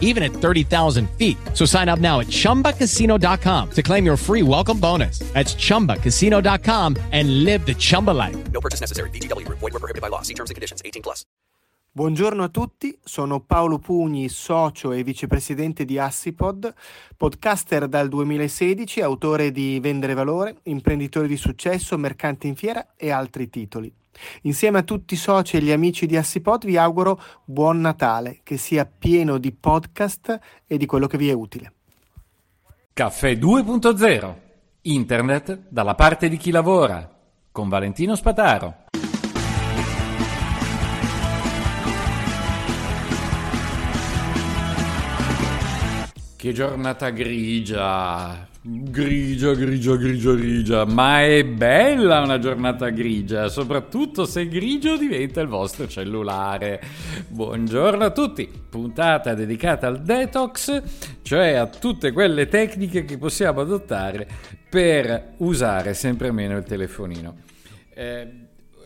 even at 30,000 feet. So sign up now at chumbacasino.com to claim your free welcome bonus. That's chumbacasino.com and live the Chumba life. No purchase necessary. VGW Group. Void were prohibited by law. See terms and conditions. 18 plus. Buongiorno a tutti, sono Paolo Pugni, socio e vicepresidente di Assipod, podcaster dal 2016, autore di Vendere Valore, imprenditore di successo, mercante in fiera e altri titoli. Insieme a tutti i soci e gli amici di Assipod vi auguro buon Natale, che sia pieno di podcast e di quello che vi è utile. Caffè 2.0 Internet dalla parte di chi lavora con Valentino Spataro. Che giornata grigia, grigia, grigia, grigia, grigia, ma è bella una giornata grigia, soprattutto se grigio diventa il vostro cellulare. Buongiorno a tutti, puntata dedicata al detox, cioè a tutte quelle tecniche che possiamo adottare per usare sempre meno il telefonino. Eh,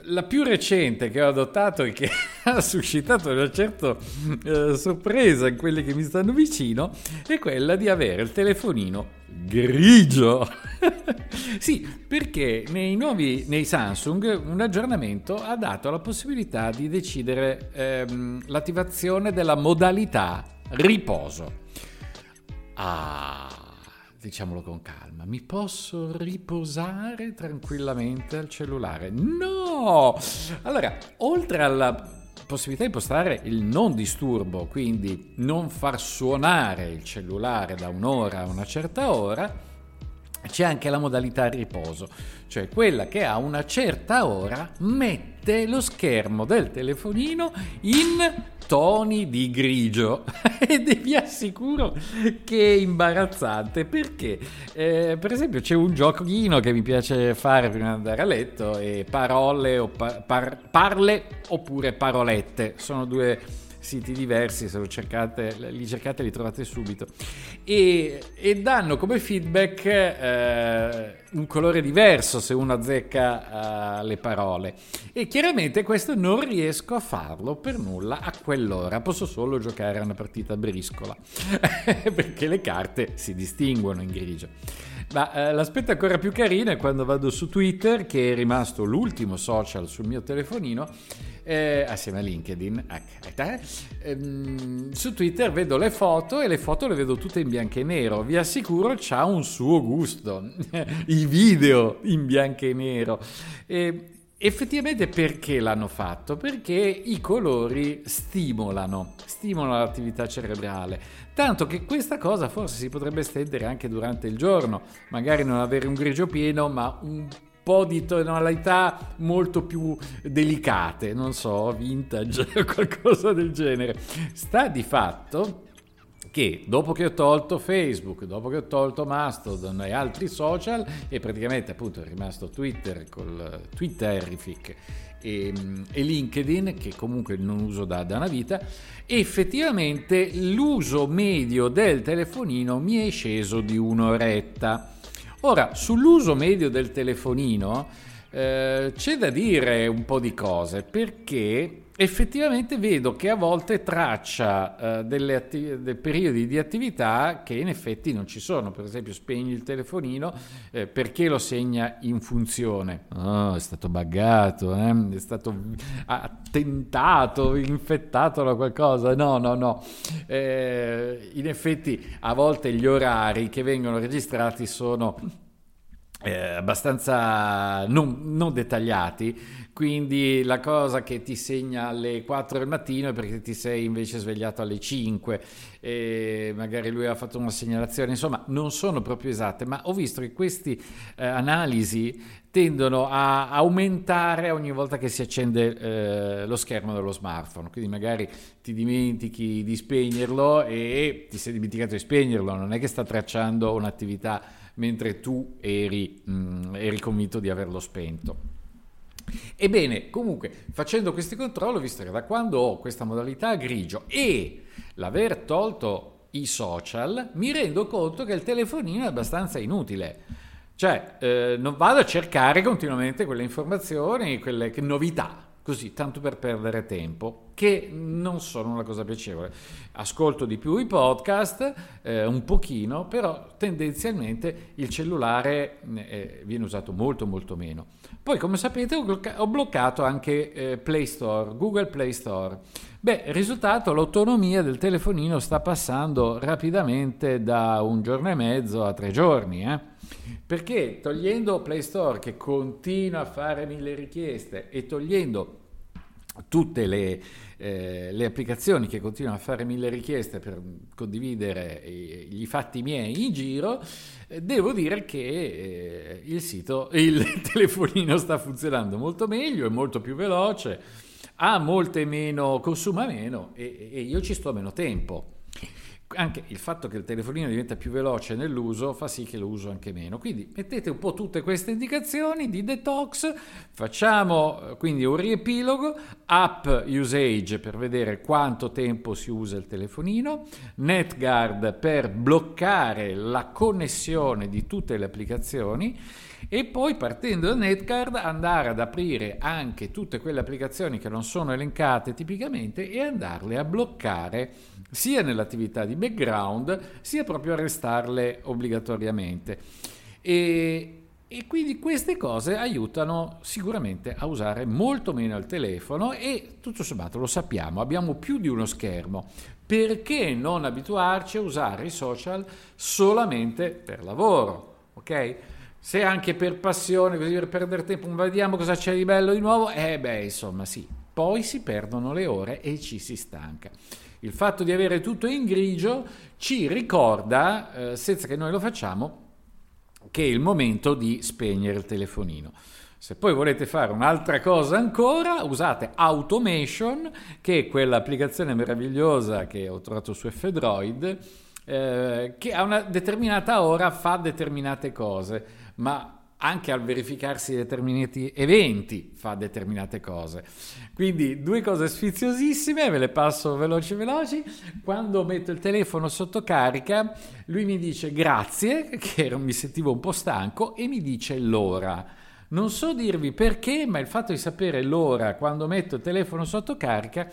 la più recente che ho adottato e che ha suscitato una certa eh, sorpresa in quelli che mi stanno vicino è quella di avere il telefonino grigio. sì, perché nei nuovi nei Samsung un aggiornamento ha dato la possibilità di decidere ehm, l'attivazione della modalità riposo. Ah diciamolo con calma, mi posso riposare tranquillamente al cellulare? No! Allora, oltre alla possibilità di impostare il non disturbo, quindi non far suonare il cellulare da un'ora a una certa ora, c'è anche la modalità riposo, cioè quella che a una certa ora mette lo schermo del telefonino in toni di grigio. Ed vi assicuro che è imbarazzante perché eh, per esempio c'è un giochino che mi piace fare prima di andare a letto e parole o par- par- parle oppure parolette sono due siti diversi, se cercate, li cercate li trovate subito. E, e danno come feedback eh, un colore diverso se uno azzecca uh, le parole. E chiaramente questo non riesco a farlo per nulla a quell'ora, posso solo giocare a una partita briscola, perché le carte si distinguono in grigio. Ma eh, l'aspetto ancora più carino è quando vado su Twitter, che è rimasto l'ultimo social sul mio telefonino, eh, assieme a LinkedIn. Eh, ehm, su Twitter vedo le foto e le foto le vedo tutte in bianco e nero. Vi assicuro, c'ha un suo gusto. I video in bianco e nero. E, Effettivamente perché l'hanno fatto? Perché i colori stimolano, stimolano l'attività cerebrale, tanto che questa cosa forse si potrebbe estendere anche durante il giorno, magari non avere un grigio pieno, ma un po' di tonalità molto più delicate, non so, vintage o qualcosa del genere. Sta di fatto che dopo che ho tolto Facebook, dopo che ho tolto Mastodon e altri social e praticamente appunto è rimasto Twitter col Twitterific e, e, LinkedIn che comunque non uso da, da una vita effettivamente l'uso medio del telefonino mi è sceso di un'oretta. Ora, sull'uso medio del telefonino eh, c'è da dire un po' di cose perché effettivamente vedo che a volte traccia eh, atti- dei periodi di attività che in effetti non ci sono. Per esempio, spegni il telefonino eh, perché lo segna in funzione. Oh, è stato buggato, eh? è stato attentato, infettato da qualcosa. No, no, no. Eh, in effetti, a volte gli orari che vengono registrati sono eh, abbastanza non, non, dettagliati, quindi la cosa che ti segna alle 4 del mattino è perché ti sei invece svegliato alle 5 e magari lui ha fatto una segnalazione, insomma non sono proprio esatte, ma ho visto che queste eh, analisi tendono a aumentare ogni volta che si accende eh, lo schermo dello smartphone, quindi magari ti dimentichi di spegnerlo e ti sei dimenticato di spegnerlo, non è che sta tracciando un'attività mentre tu eri, mm, eri convinto di averlo spento. Ebbene, comunque, facendo questi controlli, visto che da quando ho questa modalità grigio e l'aver tolto i social, mi rendo conto che il telefonino è abbastanza inutile. Cioè, eh, non vado a cercare continuamente quelle informazioni, quelle novità, così, tanto per perdere tempo, che non sono una cosa piacevole. Ascolto di più i podcast, eh, un pochino, però tendenzialmente il cellulare eh, viene usato molto molto meno. Poi, come sapete, ho bloccato anche eh, Play Store, Google Play Store. Beh, risultato, l'autonomia del telefonino sta passando rapidamente da un giorno e mezzo a tre giorni, eh? Perché togliendo Play Store che continua a fare mille richieste e togliendo tutte le, eh, le, applicazioni che continuano a fare mille richieste per condividere i, fatti miei in giro, eh, devo dire che eh, il sito, il telefonino sta funzionando molto meglio, è molto più veloce, ha molte meno, consuma meno e, e io ci sto meno tempo anche il fatto che il telefonino diventa più veloce nell'uso fa sì che lo uso anche meno. Quindi mettete un po' tutte queste indicazioni di detox, facciamo eh, quindi un riepilogo, app usage per vedere quanto tempo si usa il telefonino, NetGuard per bloccare la connessione di tutte le applicazioni e poi partendo da NetGuard andare ad aprire anche tutte quelle applicazioni che non sono elencate tipicamente e andarle a bloccare sia nell'attività di background sia proprio a restarle obbligatoriamente. E, e quindi queste cose aiutano sicuramente a usare molto meno il telefono e tutto sommato lo sappiamo, abbiamo più di uno schermo. Perché non abituarci a usare i social solamente per lavoro? Ok? Se anche per passione, così per perdere tempo, vediamo cosa c'è di bello di nuovo, eh beh, insomma, sì. Poi si perdono le ore e ci si stanca. Il fatto di avere tutto in grigio ci ricorda, eh, senza che noi lo facciamo, che è il momento di spegnere il telefonino. Se poi volete fare un'altra cosa ancora, usate Automation, che è quell'applicazione meravigliosa che ho trovato su F-Droid, eh, che a una determinata ora fa determinate cose, ma anche al verificarsi determinati eventi fa determinate cose. Quindi due cose sfiziosissime, ve le passo veloci veloci. Quando metto il telefono sotto carica, lui mi dice grazie, che mi sentivo un po' stanco, e mi dice l'ora. Non so dirvi perché, ma il fatto di sapere l'ora quando metto il telefono sotto carica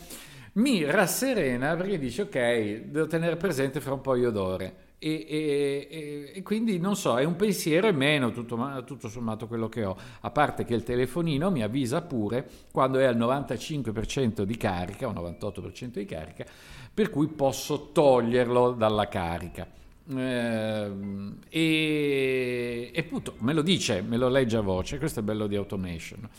mi rasserena perché dice ok, devo tenere presente fra un paio d'ore. E, e, e, quindi non so, è un pensiero e meno tutto, tutto, sommato quello che ho, a parte che il telefonino mi avvisa pure quando è al 95% di carica o 98% di carica, per cui posso toglierlo dalla carica. Eh, e, e appunto me lo dice, me lo legge a voce, questo è bello di automation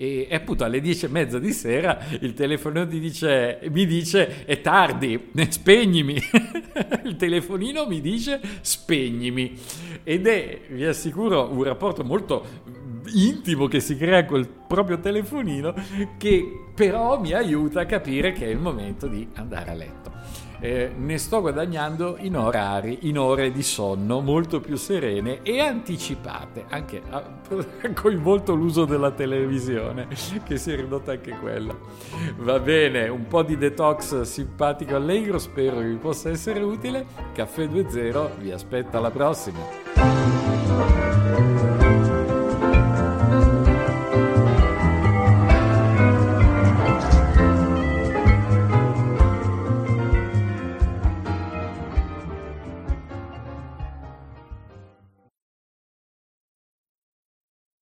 e, e appunto alle dieci e mezza di sera il telefono dice, mi dice è tardi, spegnimi. il telefonino mi dice spegnimi. Ed è, vi assicuro, un rapporto molto intimo che si crea col proprio telefonino che però mi aiuta a capire che è il momento di andare a letto eh, ne sto guadagnando in orari, in ore di sonno molto più serene e anticipate, anche ha coinvolto l'uso della televisione, che si è ridotta anche quella. Va bene, un po' di detox simpatico allegro, spero vi possa essere utile. Caffè 2.0 vi aspetta alla prossima.